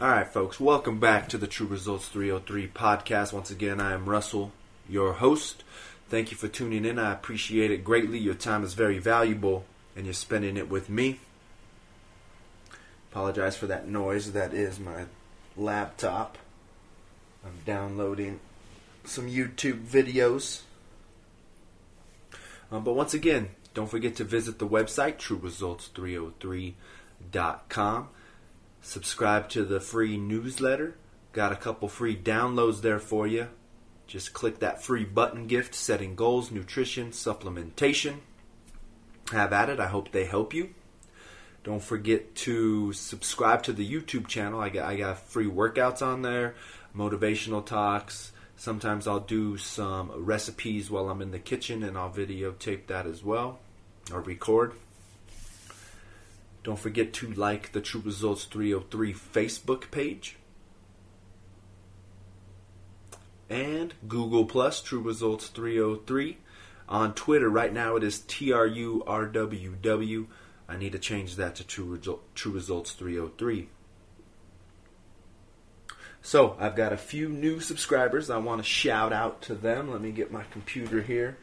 All right, folks, welcome back to the True Results 303 podcast. Once again, I am Russell, your host. Thank you for tuning in. I appreciate it greatly. Your time is very valuable, and you're spending it with me. Apologize for that noise. That is my laptop. I'm downloading some YouTube videos. Um, but once again, don't forget to visit the website, trueresults303.com. Subscribe to the free newsletter. Got a couple free downloads there for you. Just click that free button gift, setting goals, nutrition, supplementation. Have at it. I hope they help you. Don't forget to subscribe to the YouTube channel. I got, I got free workouts on there, motivational talks. Sometimes I'll do some recipes while I'm in the kitchen and I'll videotape that as well or record. Don't forget to like the True Results 303 Facebook page. And Google Plus, True Results 303. On Twitter, right now it is TRURWW. I need to change that to True, True Results 303. So, I've got a few new subscribers. I want to shout out to them. Let me get my computer here.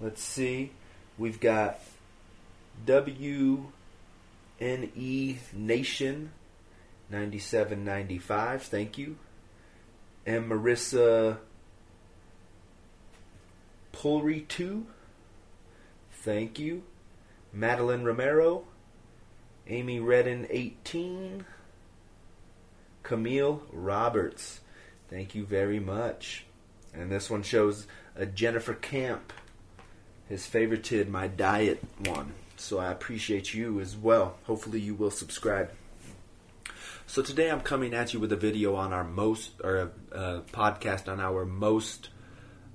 Let's see. We've got WNE Nation 9795. Thank you. And Marissa Pulry 2. Thank you. Madeline Romero, Amy Redden 18, Camille Roberts. Thank you very much. And this one shows a Jennifer Camp, his favorited my diet one. So I appreciate you as well. Hopefully you will subscribe. So today I'm coming at you with a video on our most or a, a podcast on our most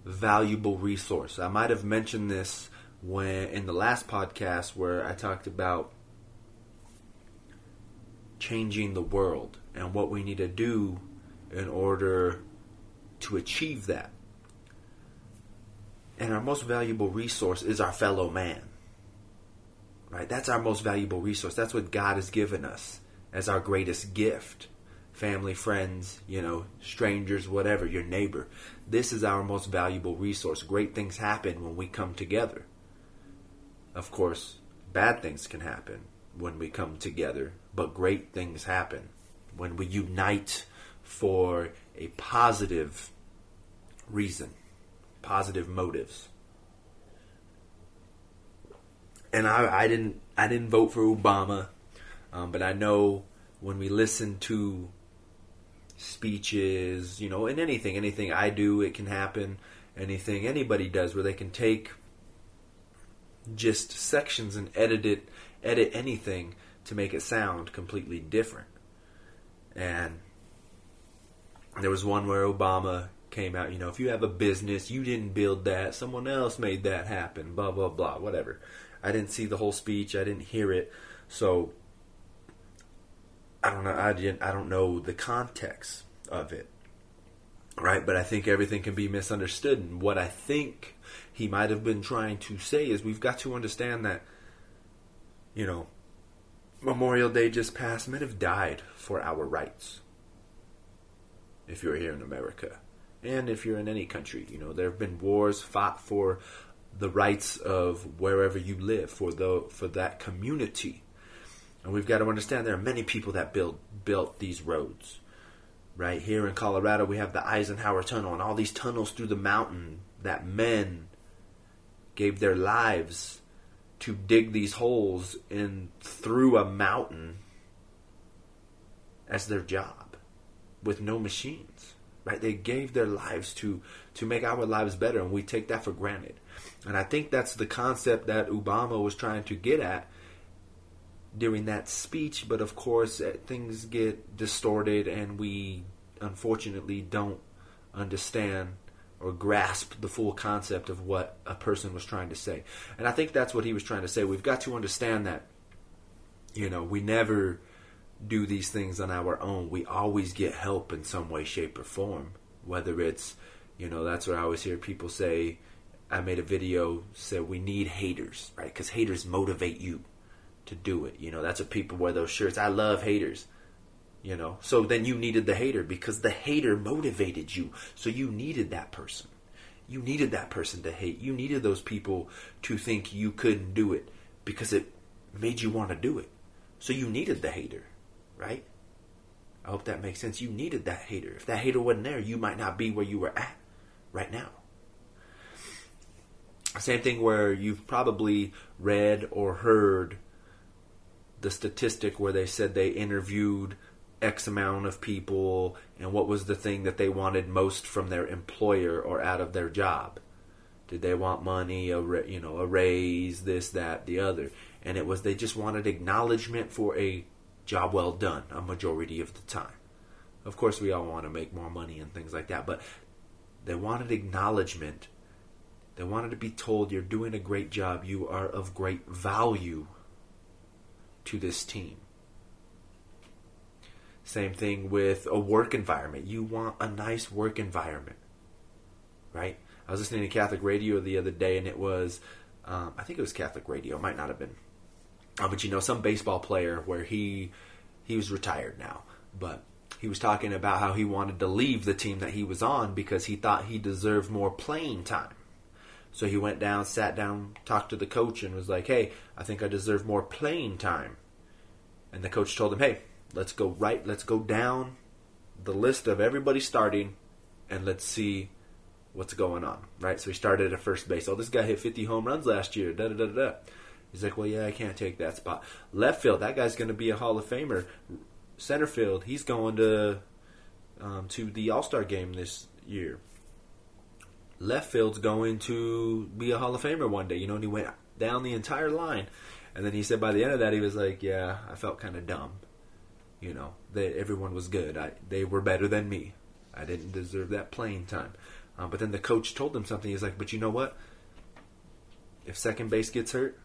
valuable resource. I might have mentioned this when in the last podcast where I talked about changing the world and what we need to do in order to achieve that. And our most valuable resource is our fellow man. Right? That's our most valuable resource. That's what God has given us as our greatest gift. Family, friends, you know, strangers, whatever, your neighbor. This is our most valuable resource. Great things happen when we come together. Of course, bad things can happen when we come together, but great things happen when we unite for a positive reason, positive motives. And I, I didn't I didn't vote for Obama, um, but I know when we listen to speeches, you know, in anything, anything I do, it can happen. Anything anybody does, where they can take just sections and edit it, edit anything to make it sound completely different. And there was one where Obama came out, you know, if you have a business, you didn't build that, someone else made that happen, blah blah blah, whatever. I didn't see the whole speech, I didn't hear it, so I don't know. I didn't. I don't know the context of it, right? But I think everything can be misunderstood. And what I think he might have been trying to say is we've got to understand that, you know, Memorial Day just passed. Men have died for our rights. If you're here in America, and if you're in any country, you know there have been wars fought for the rights of wherever you live for the for that community and we've got to understand there are many people that built built these roads. Right here in Colorado, we have the Eisenhower Tunnel and all these tunnels through the mountain that men gave their lives to dig these holes in through a mountain as their job with no machines. Right? They gave their lives to to make our lives better and we take that for granted. And I think that's the concept that Obama was trying to get at during that speech, but of course uh, things get distorted and we unfortunately don't understand or grasp the full concept of what a person was trying to say. And I think that's what he was trying to say. We've got to understand that you know, we never do these things on our own. We always get help in some way shape or form, whether it's you know, that's what I always hear people say I made a video said we need haters, right? Cuz haters motivate you to do it. You know, that's what people wear those shirts. I love haters. You know, so then you needed the hater because the hater motivated you. So you needed that person. You needed that person to hate. You needed those people to think you couldn't do it because it made you want to do it. So you needed the hater, right? I hope that makes sense. You needed that hater. If that hater wasn't there, you might not be where you were at right now. Same thing where you've probably read or heard the statistic where they said they interviewed X amount of people and what was the thing that they wanted most from their employer or out of their job. Did they want money, a you know, a raise, this, that, the other, and it was they just wanted acknowledgement for a job well done a majority of the time. Of course, we all want to make more money and things like that, but they wanted acknowledgement. They wanted to be told you're doing a great job, you are of great value to this team. Same thing with a work environment. You want a nice work environment, right? I was listening to Catholic radio the other day, and it was, um, I think it was Catholic radio, it might not have been, uh, but you know, some baseball player where he he was retired now, but he was talking about how he wanted to leave the team that he was on because he thought he deserved more playing time. So he went down, sat down, talked to the coach, and was like, "Hey, I think I deserve more playing time." And the coach told him, "Hey, let's go right, let's go down the list of everybody starting, and let's see what's going on." Right. So he started at first base. Oh, this guy hit 50 home runs last year. Da da da da. He's like, "Well, yeah, I can't take that spot." Left field, that guy's going to be a Hall of Famer. Center field, he's going to um, to the All Star game this year left field's going to be a Hall of Famer one day. You know, and he went down the entire line. And then he said by the end of that, he was like, yeah, I felt kind of dumb. You know, that everyone was good. I, they were better than me. I didn't deserve that playing time. Um, but then the coach told him something. He's like, but you know what? If second base gets hurt,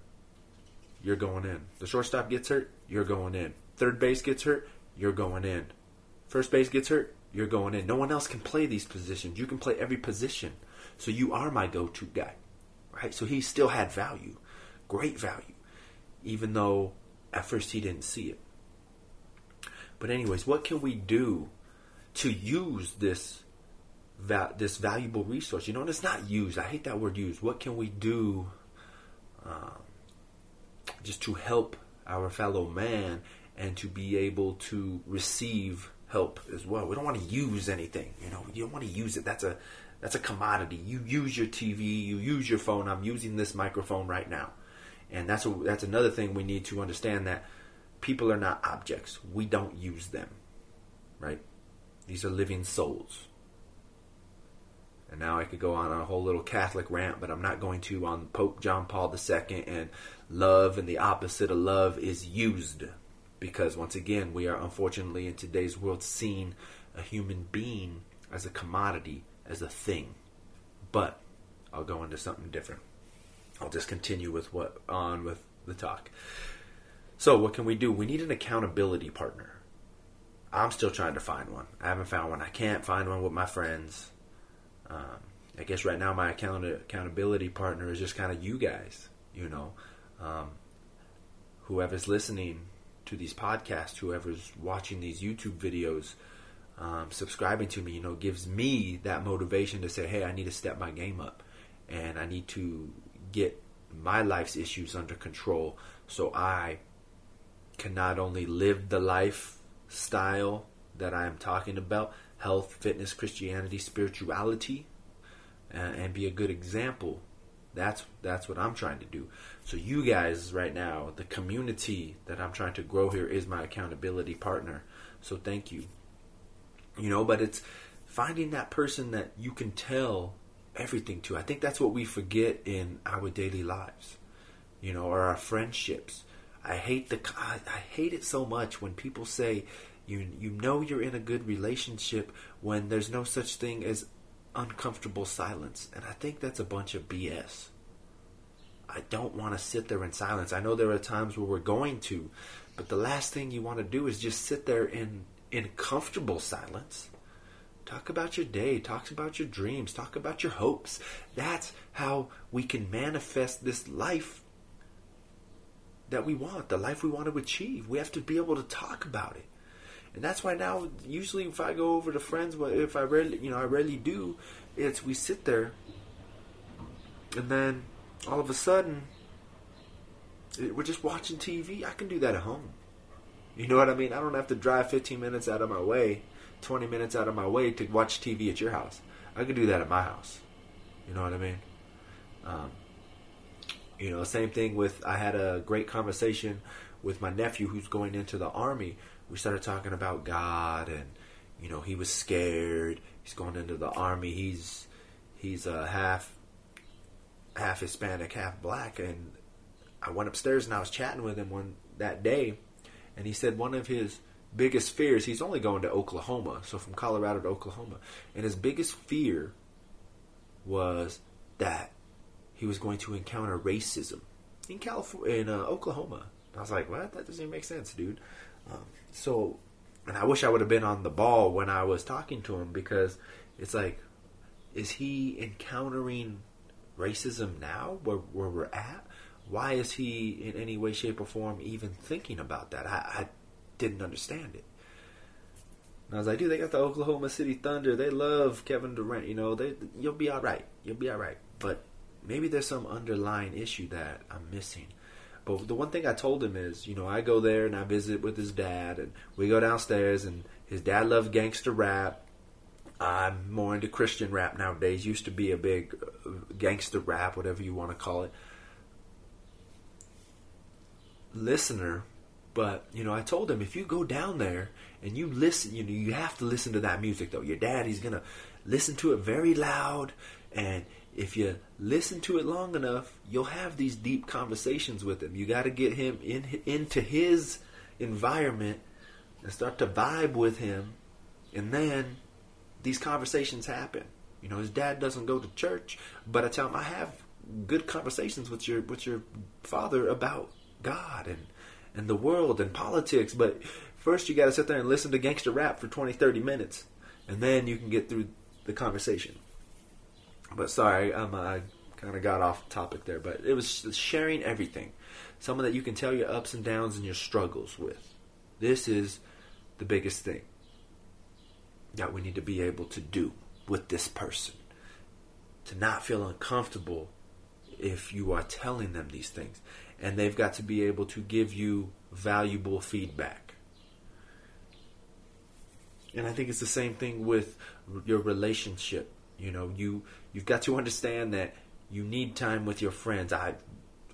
you're going in. The shortstop gets hurt, you're going in. Third base gets hurt, you're going in. First base gets hurt, you're going in. No one else can play these positions. You can play every position. So you are my go to guy. Right? So he still had value, great value, even though at first he didn't see it. But, anyways, what can we do to use this? Va- this valuable resource, you know, and it's not used. I hate that word used. What can we do um, just to help our fellow man and to be able to receive help as well. We don't want to use anything, you know. You don't want to use it. That's a that's a commodity. You use your TV, you use your phone. I'm using this microphone right now, and that's a, that's another thing we need to understand that people are not objects. We don't use them, right? These are living souls. And now I could go on a whole little Catholic rant, but I'm not going to on Pope John Paul II and love and the opposite of love is used. Because once again, we are unfortunately in today's world seeing a human being as a commodity as a thing. But I'll go into something different. I'll just continue with what on with the talk. So what can we do? We need an accountability partner. I'm still trying to find one. I haven't found one. I can't find one with my friends. Um, I guess right now my account- accountability partner is just kind of you guys. You know, um, whoever's listening to these podcasts, whoever's watching these YouTube videos, um, subscribing to me, you know, gives me that motivation to say, hey, I need to step my game up and I need to get my life's issues under control so I can not only live the lifestyle that I am talking about health, fitness, Christianity, spirituality and, and be a good example. That's that's what I'm trying to do. So you guys right now, the community that I'm trying to grow here is my accountability partner. So thank you you know but it's finding that person that you can tell everything to i think that's what we forget in our daily lives you know or our friendships i hate the I hate it so much when people say you you know you're in a good relationship when there's no such thing as uncomfortable silence and i think that's a bunch of bs i don't want to sit there in silence i know there are times where we're going to but the last thing you want to do is just sit there in in comfortable silence. Talk about your day, talk about your dreams, talk about your hopes. That's how we can manifest this life that we want, the life we want to achieve. We have to be able to talk about it. And that's why now, usually, if I go over to friends, if I rarely, you know, I rarely do, it's we sit there, and then all of a sudden, we're just watching TV. I can do that at home. You know what I mean? I don't have to drive 15 minutes out of my way, 20 minutes out of my way to watch TV at your house. I can do that at my house. You know what I mean? Um, you know, same thing with I had a great conversation with my nephew who's going into the army. We started talking about God and you know, he was scared. He's going into the army. He's he's a half half Hispanic, half black and I went upstairs and I was chatting with him one that day and he said one of his biggest fears he's only going to Oklahoma, so from Colorado to Oklahoma. And his biggest fear was that he was going to encounter racism in California, in uh, Oklahoma. I was like, what? That doesn't even make sense, dude. Um, so, and I wish I would have been on the ball when I was talking to him because it's like, is he encountering racism now where, where we're at? Why is he in any way, shape, or form even thinking about that? I, I didn't understand it. And I was like, dude, they got the Oklahoma City Thunder. They love Kevin Durant. You know, they you'll be all right. You'll be all right. But maybe there's some underlying issue that I'm missing. But the one thing I told him is, you know, I go there and I visit with his dad, and we go downstairs, and his dad loved gangster rap. I'm more into Christian rap nowadays. Used to be a big uh, gangster rap, whatever you want to call it. Listener, but you know, I told him if you go down there and you listen, you know, you have to listen to that music though. Your dad, he's gonna listen to it very loud, and if you listen to it long enough, you'll have these deep conversations with him. You got to get him in into his environment and start to vibe with him, and then these conversations happen. You know, his dad doesn't go to church, but I tell him I have good conversations with your with your father about God and and the world and politics, but First, you got to sit there and listen to gangster rap for 20, 30 minutes, and then you can get through the conversation. But sorry, I uh, kind of got off topic there, but it was sharing everything. Someone that you can tell your ups and downs and your struggles with. This is the biggest thing that we need to be able to do with this person. To not feel uncomfortable if you are telling them these things. And they've got to be able to give you valuable feedback. And I think it's the same thing with your relationship. You know, you you've got to understand that you need time with your friends. I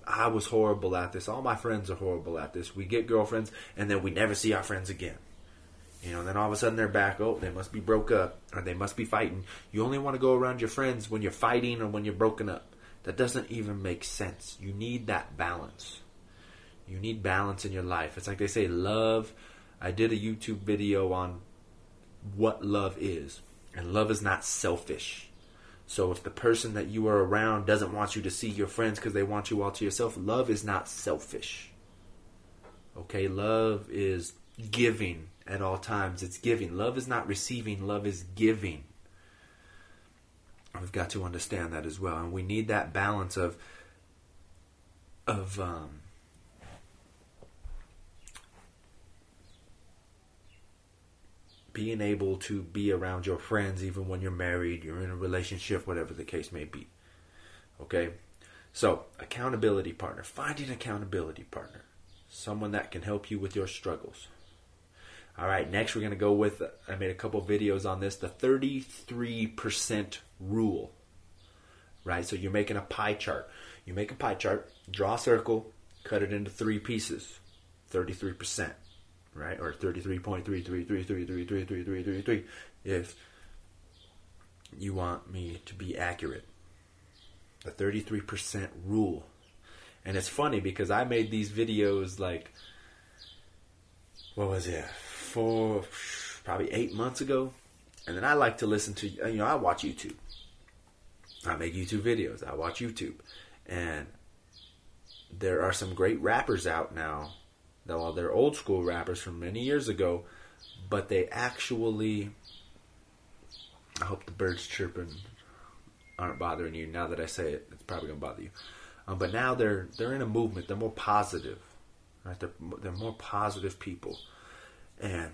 I was horrible at this. All my friends are horrible at this. We get girlfriends and then we never see our friends again. You know, then all of a sudden they're back. Oh, they must be broke up or they must be fighting. You only want to go around your friends when you're fighting or when you're broken up. That doesn't even make sense. You need that balance. You need balance in your life. It's like they say, love. I did a YouTube video on what love is. And love is not selfish. So if the person that you are around doesn't want you to see your friends because they want you all to yourself, love is not selfish. Okay, love is giving at all times. It's giving. Love is not receiving, love is giving. We've got to understand that as well. And we need that balance of of um, being able to be around your friends even when you're married, you're in a relationship, whatever the case may be. Okay? So, accountability partner. Finding accountability partner. Someone that can help you with your struggles. All right, next we're going to go with I made a couple videos on this, the 33% rule. Right? So you're making a pie chart. You make a pie chart, draw a circle, cut it into 3 pieces. 33% right? Or 33.333333333 if you want me to be accurate. The 33% rule. And it's funny because I made these videos like, what was it, four, probably eight months ago. And then I like to listen to, you know, I watch YouTube. I make YouTube videos. I watch YouTube. And there are some great rappers out now well, they're old school rappers from many years ago, but they actually. I hope the birds chirping aren't bothering you. Now that I say it, it's probably gonna bother you. Um, but now they're they're in a movement. They're more positive, right? They're they're more positive people, and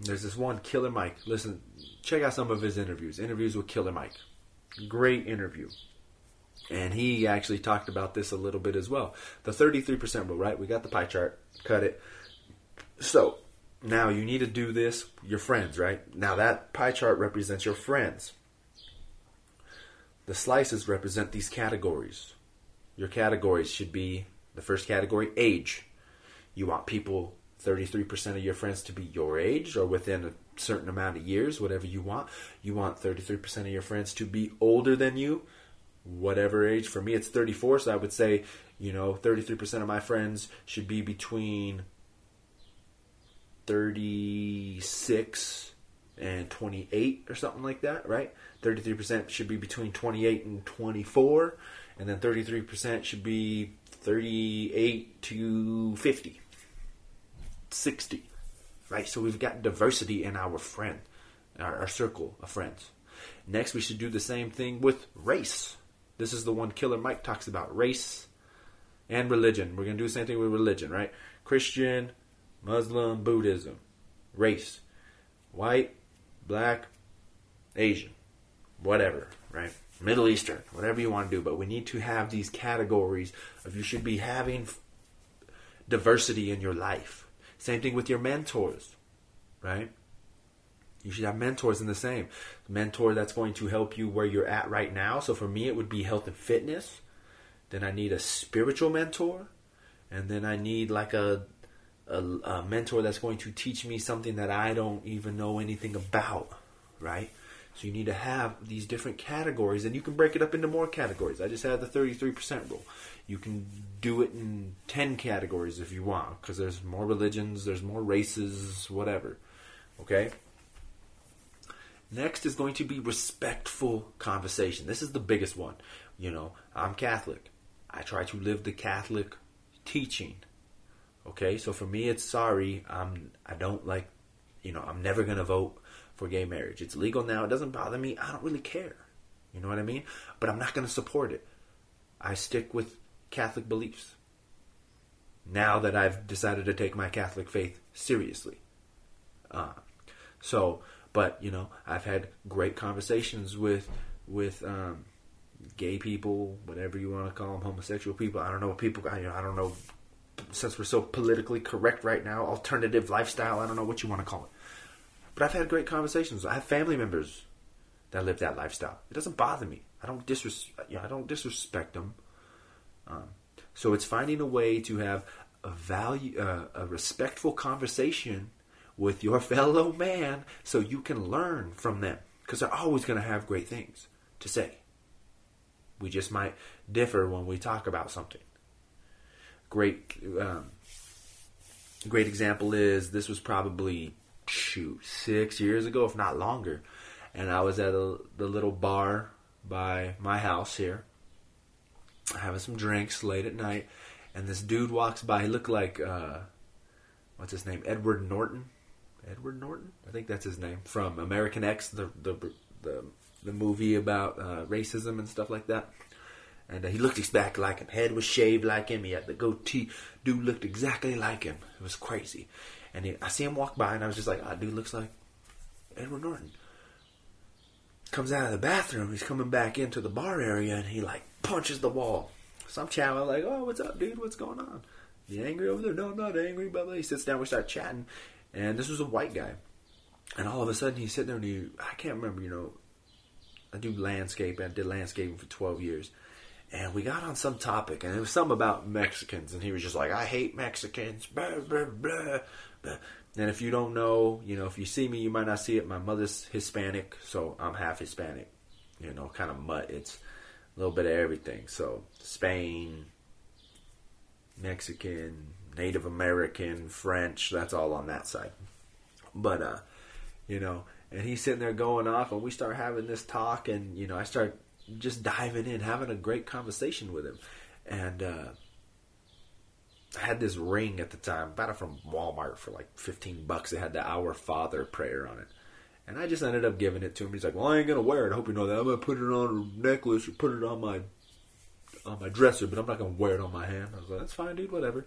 there's this one Killer Mike. Listen, check out some of his interviews. Interviews with Killer Mike. Great interview. And he actually talked about this a little bit as well. The 33% rule, right? We got the pie chart. Cut it. So, now you need to do this your friends, right? Now that pie chart represents your friends. The slices represent these categories. Your categories should be the first category age. You want people 33% of your friends to be your age or within a certain amount of years, whatever you want. You want 33% of your friends to be older than you, whatever age. For me, it's 34, so I would say, you know, 33% of my friends should be between 36 and 28 or something like that, right? 33% should be between 28 and 24, and then 33% should be 38 to 50, 60, right? So we've got diversity in our friend, our, our circle of friends. Next, we should do the same thing with race. This is the one Killer Mike talks about race and religion. We're going to do the same thing with religion, right? Christian, Muslim, Buddhism, race, white, black, Asian, whatever, right? Middle Eastern, whatever you want to do, but we need to have these categories of you should be having diversity in your life. Same thing with your mentors, right? You should have mentors in the same. Mentor that's going to help you where you're at right now. So for me, it would be health and fitness. Then I need a spiritual mentor. And then I need like a a, a, mentor that's going to teach me something that I don't even know anything about, right? So you need to have these different categories, and you can break it up into more categories. I just had the 33% rule. You can do it in 10 categories if you want, because there's more religions, there's more races, whatever. Okay? Next is going to be respectful conversation. This is the biggest one. You know, I'm Catholic. I try to live the Catholic teaching Okay, so for me, it's sorry. I'm I don't like, you know, I'm never gonna vote for gay marriage. It's legal now. It doesn't bother me. I don't really care. You know what I mean? But I'm not gonna support it. I stick with Catholic beliefs. Now that I've decided to take my Catholic faith seriously. Uh, so, but you know, I've had great conversations with with um, gay people, whatever you want to call them, homosexual people. I don't know what people. I, you know, I don't know since we're so politically correct right now, alternative lifestyle. I don't know what you want to call it. But I've had great conversations. I have family members that live that lifestyle. It doesn't bother me. I don't disres- you know, I don't disrespect them. Um, so it's finding a way to have a value, uh, a respectful conversation with your fellow man, so you can learn from them because they're always going to have great things to say. We just might differ when we talk about something great um, great example is this was probably shoot six years ago, if not longer, and I was at a, the little bar by my house here, having some drinks late at night, and this dude walks by. He looked like uh, what's his name, Edward Norton. Edward Norton, I think that's his name from American X, the the the, the movie about uh, racism and stuff like that. And uh, he looked exactly like him. Head was shaved like him. He had the goatee. Dude looked exactly like him. It was crazy. And he, I see him walk by, and I was just like, "Ah, oh, dude looks like Edward Norton." Comes out of the bathroom. He's coming back into the bar area, and he like punches the wall. So I'm chatting like, "Oh, what's up, dude? What's going on? You angry over there?" No, I'm not angry. Blah. He sits down. We start chatting, and this was a white guy. And all of a sudden, he's sitting there, and he, I can't remember. You know, I do landscape. and I did landscaping for 12 years and we got on some topic, and it was some about Mexicans, and he was just like, "I hate Mexicans." Blah, blah, blah, blah. And if you don't know, you know, if you see me, you might not see it. My mother's Hispanic, so I'm half Hispanic. You know, kind of mutt. It's a little bit of everything. So Spain, Mexican, Native American, French. That's all on that side. But uh, you know, and he's sitting there going off, and we start having this talk, and you know, I start just diving in, having a great conversation with him. And uh, I had this ring at the time, bought it from Walmart for like 15 bucks. It had the Our Father prayer on it. And I just ended up giving it to him. He's like, "Well, I ain't gonna wear it. I hope you know that. I'm gonna put it on a necklace or put it on my on my dresser, but I'm not gonna wear it on my hand." I was like, "That's fine, dude. Whatever."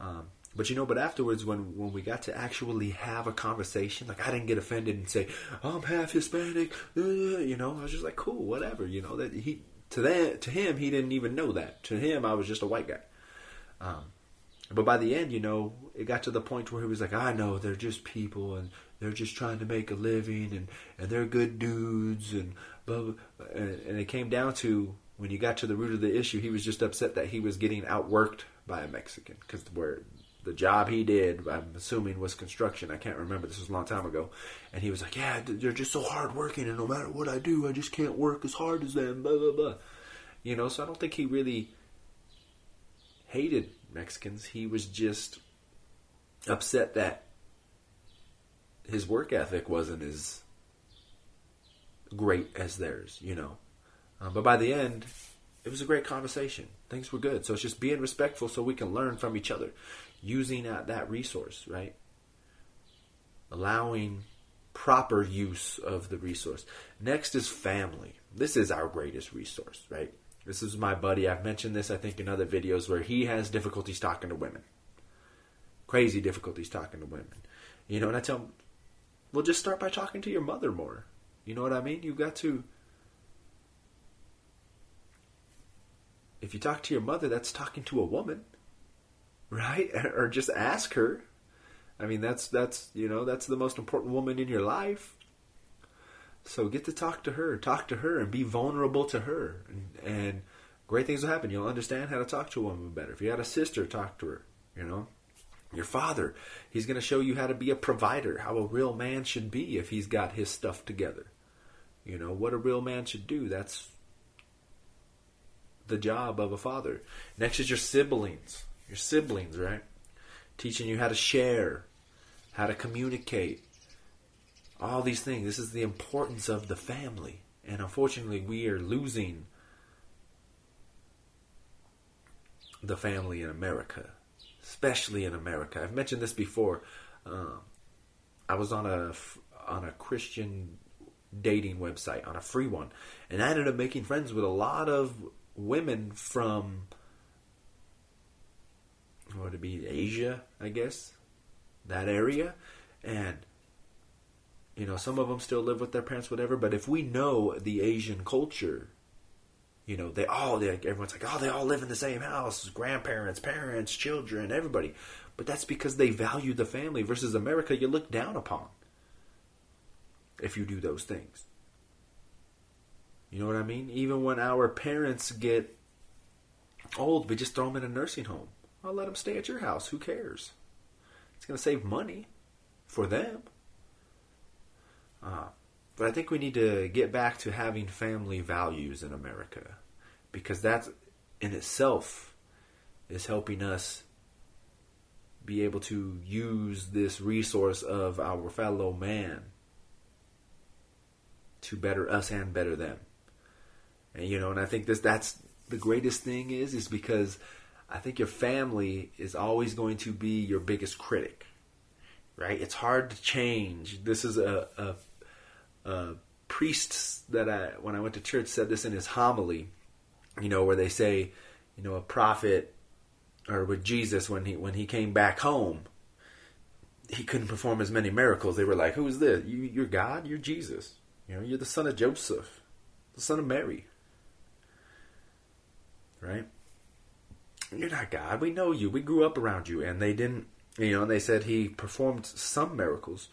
Um, But you know, but afterwards, when when we got to actually have a conversation, like I didn't get offended and say I'm half Hispanic. Uh, you know, I was just like, cool, whatever. You know that he to that to him he didn't even know that. To him, I was just a white guy. Um, but by the end, you know, it got to the point where he was like, I know they're just people and they're just trying to make a living and and they're good dudes and blah, blah, blah. And, and it came down to when you got to the root of the issue, he was just upset that he was getting outworked by a Mexican because where the job he did, I'm assuming, was construction. I can't remember. This was a long time ago. And he was like, Yeah, they're just so hardworking, and no matter what I do, I just can't work as hard as them, blah, blah, blah. You know, so I don't think he really hated Mexicans. He was just upset that his work ethic wasn't as great as theirs, you know. Um, but by the end, it was a great conversation. Things were good. So it's just being respectful so we can learn from each other using that, that resource, right? Allowing proper use of the resource. Next is family. This is our greatest resource, right? This is my buddy. I've mentioned this, I think, in other videos where he has difficulties talking to women. Crazy difficulties talking to women. You know, and I tell him, well, just start by talking to your mother more. You know what I mean? You've got to. If you talk to your mother, that's talking to a woman right? Or just ask her. I mean, that's that's you know that's the most important woman in your life. So get to talk to her, talk to her, and be vulnerable to her, and, and great things will happen. You'll understand how to talk to a woman better. If you had a sister, talk to her. You know, your father, he's going to show you how to be a provider, how a real man should be if he's got his stuff together. You know what a real man should do. That's the job of a father. Next is your siblings your siblings, right? Teaching you how to share, how to communicate, all these things. This is the importance of the family. And unfortunately, we are losing the family in America, especially in America. I've mentioned this before. Um, I was on a on a Christian dating website on a free one, and I ended up making friends with a lot of women from what would be Asia, I guess, that area, and you know some of them still live with their parents, whatever. But if we know the Asian culture, you know they all they, everyone's like, oh, they all live in the same house, grandparents, parents, children, everybody. But that's because they value the family. Versus America, you look down upon if you do those things. You know what I mean? Even when our parents get old, we just throw them in a nursing home. I'll let them stay at your house. Who cares? It's going to save money for them. Uh, but I think we need to get back to having family values in America because that in itself is helping us be able to use this resource of our fellow man to better us and better them. And you know, and I think this that's the greatest thing is is because I think your family is always going to be your biggest critic, right? It's hard to change. This is a, a, a priest that I, when I went to church, said this in his homily, you know, where they say, you know, a prophet or with Jesus when he when he came back home, he couldn't perform as many miracles. They were like, "Who is this? You, you're God. You're Jesus. You know, you're the son of Joseph, the son of Mary." Right? you're not God. We know you. We grew up around you. And they didn't, you know, and they said he performed some miracles,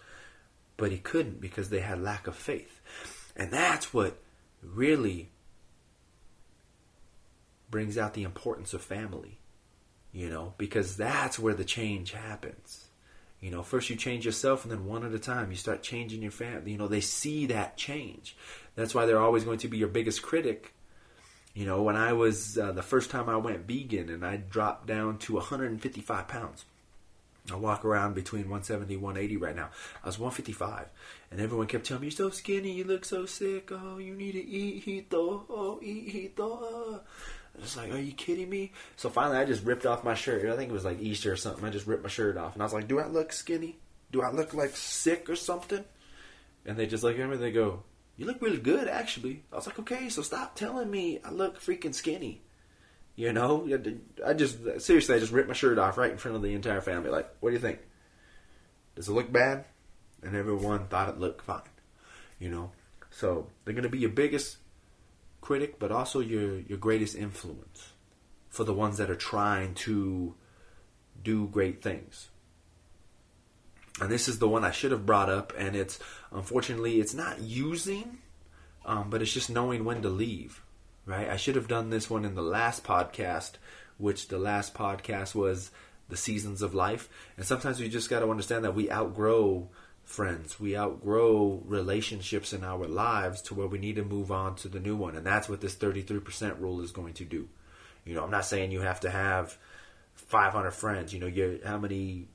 but he couldn't because they had lack of faith. And that's what really brings out the importance of family, you know, because that's where the change happens. You know, first you change yourself, and then one at a time you start changing your family. You know, they see that change. That's why they're always going to be your biggest critic you know, when I was uh, the first time I went vegan and I dropped down to 155 pounds. I walk around between 170 180 right now. I was 155, and everyone kept telling me, "You're so skinny. You look so sick. Oh, you need to eat, hito. Oh, eat, hito." I was like, "Are you kidding me?" So finally, I just ripped off my shirt. I think it was like Easter or something. I just ripped my shirt off, and I was like, "Do I look skinny? Do I look like sick or something?" And they just look at me. They go, you look really good, actually. I was like, okay, so stop telling me I look freaking skinny. You know, I just seriously, I just ripped my shirt off right in front of the entire family. Like, what do you think? Does it look bad? And everyone thought it looked fine. You know, so they're going to be your biggest critic, but also your your greatest influence for the ones that are trying to do great things. And this is the one I should have brought up, and it's unfortunately it's not using, um, but it's just knowing when to leave right? I should have done this one in the last podcast, which the last podcast was the seasons of life. And sometimes we just got to understand that we outgrow friends, we outgrow relationships in our lives to where we need to move on to the new one. And that's what this 33% rule is going to do. You know, I'm not saying you have to have 500 friends. You know, you how many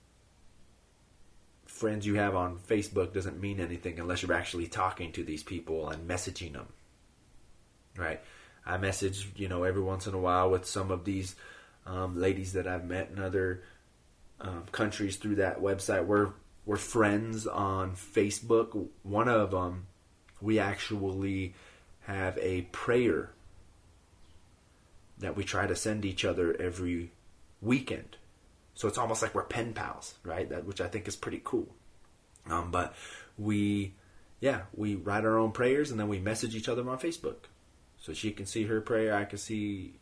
friends you have on Facebook doesn't mean anything unless you're actually talking to these people and messaging them. Right? I message, you know, every once in a while with some of these um, ladies that I've met in other um, countries through that website. We're we're friends on Facebook. One of them, we actually have a prayer that we try to send each other every weekend. So it's almost like we're pen pals, right? That which I think is pretty cool. Um, but we, yeah, we write our own prayers and then we message each other on Facebook. So she can see her prayer, I can see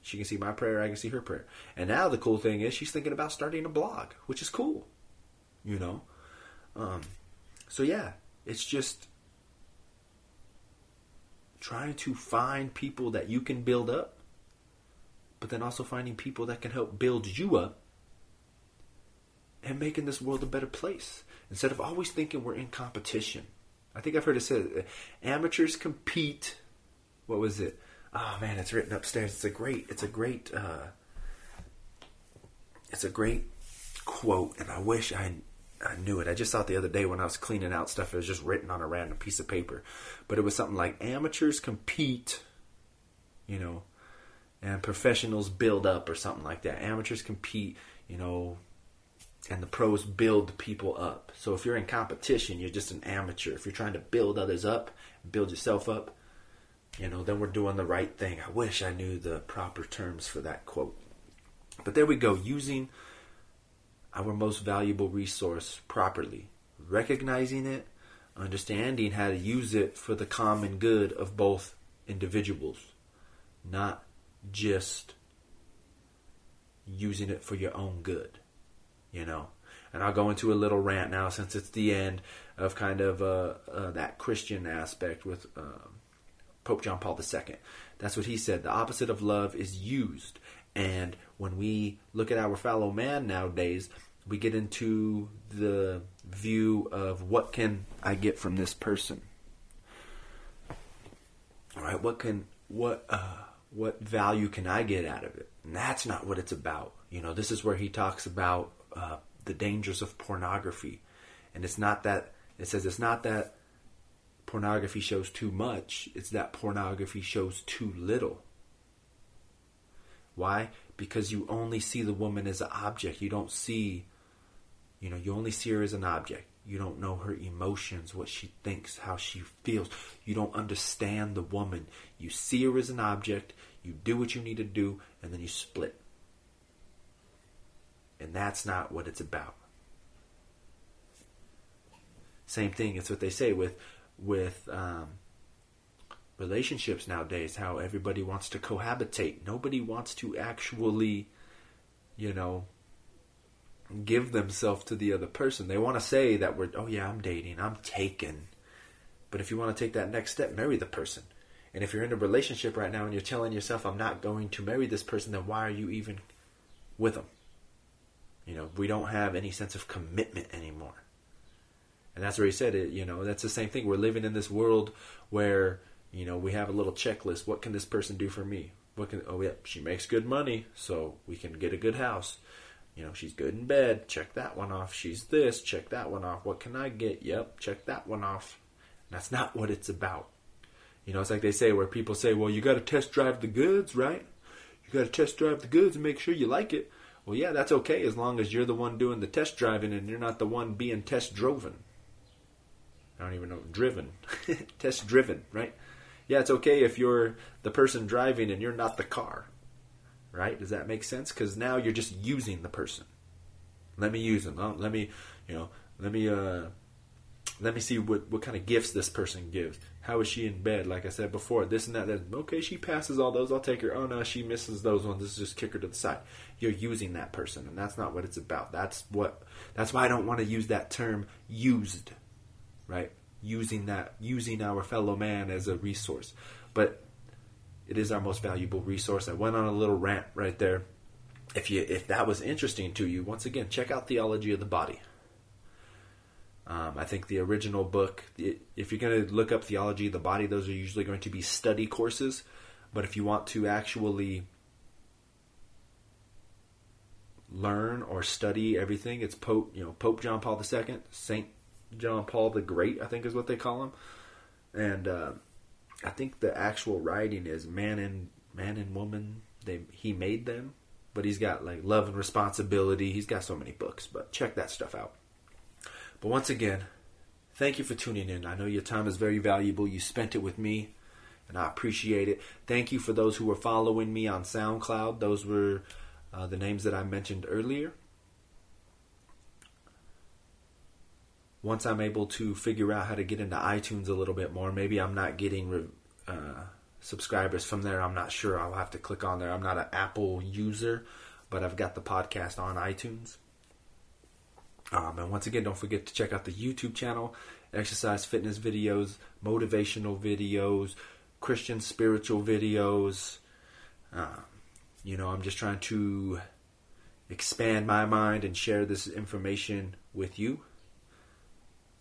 she can see my prayer, I can see her prayer. And now the cool thing is she's thinking about starting a blog, which is cool. You know? Um, so yeah, it's just trying to find people that you can build up, but then also finding people that can help build you up and making this world a better place. Instead of always thinking we're in competition. I think I've heard it said amateurs compete what was it? Oh man, it's written upstairs. It's a great. It's a great. Uh, it's a great quote, and I wish I I knew it. I just saw it the other day when I was cleaning out stuff. It was just written on a random piece of paper, but it was something like amateurs compete, you know, and professionals build up, or something like that. Amateurs compete, you know, and the pros build people up. So if you're in competition, you're just an amateur. If you're trying to build others up, build yourself up, you know, then we're doing the right thing. I wish I knew the proper terms for that quote. But there we go, using our most valuable resource properly, recognizing it, understanding how to use it for the common good of both individuals, not just using it for your own good, you know. And I'll go into a little rant now since it's the end of kind of uh, uh, that Christian aspect with. Um, Pope John Paul II. That's what he said. The opposite of love is used. And when we look at our fellow man nowadays, we get into the view of what can I get from this person? All right, what can what uh, what value can I get out of it? And that's not what it's about. You know, this is where he talks about uh, the dangers of pornography, and it's not that it says it's not that pornography shows too much, it's that pornography shows too little. Why? Because you only see the woman as an object. You don't see, you know, you only see her as an object. You don't know her emotions, what she thinks, how she feels. You don't understand the woman. You see her as an object, you do what you need to do, and then you split. And that's not what it's about. Same thing, it's what they say with with um, relationships nowadays, how everybody wants to cohabitate. Nobody wants to actually, you know, give themselves to the other person. They want to say that we're, oh yeah, I'm dating, I'm taken. But if you want to take that next step, marry the person. And if you're in a relationship right now and you're telling yourself, I'm not going to marry this person, then why are you even with them? You know, we don't have any sense of commitment anymore. And that's where he said it, you know, that's the same thing. We're living in this world where, you know, we have a little checklist. What can this person do for me? What can, oh, yeah, she makes good money, so we can get a good house. You know, she's good in bed. Check that one off. She's this. Check that one off. What can I get? Yep, check that one off. That's not what it's about. You know, it's like they say where people say, well, you got to test drive the goods, right? You got to test drive the goods and make sure you like it. Well, yeah, that's okay as long as you're the one doing the test driving and you're not the one being test driven. I don't even know driven, test driven, right? Yeah, it's okay if you're the person driving and you're not the car. right? Does that make sense? Because now you're just using the person. Let me use them. Oh, let me, you know, let me uh, let me see what what kind of gifts this person gives. How is she in bed? Like I said before, this and that. Okay, she passes all those. I'll take her. Oh no, she misses those ones. Let's just kick her to the side. You're using that person, and that's not what it's about. That's what. That's why I don't want to use that term used, right? Using that, using our fellow man as a resource, but it is our most valuable resource. I went on a little rant right there. If you if that was interesting to you, once again, check out Theology of the Body. Um, I think the original book, if you're going to look up theology the body, those are usually going to be study courses. But if you want to actually learn or study everything, it's Pope, you know, Pope John Paul II, Saint John Paul the Great, I think is what they call him. And uh, I think the actual writing is man and man and woman. They he made them, but he's got like love and responsibility. He's got so many books, but check that stuff out. But once again, thank you for tuning in. I know your time is very valuable. You spent it with me, and I appreciate it. Thank you for those who were following me on SoundCloud. Those were uh, the names that I mentioned earlier. Once I'm able to figure out how to get into iTunes a little bit more, maybe I'm not getting uh, subscribers from there. I'm not sure. I'll have to click on there. I'm not an Apple user, but I've got the podcast on iTunes. Um, and once again, don't forget to check out the YouTube channel, exercise fitness videos, motivational videos, Christian spiritual videos. Um, you know, I'm just trying to expand my mind and share this information with you.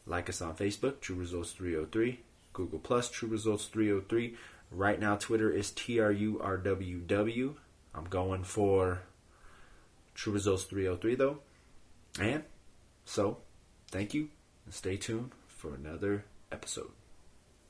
Like us on Facebook, True Results 303, Google Plus, True Results 303. Right now, Twitter is TRURWW. I'm going for True Results 303 though. And so, thank you and stay tuned for another episode.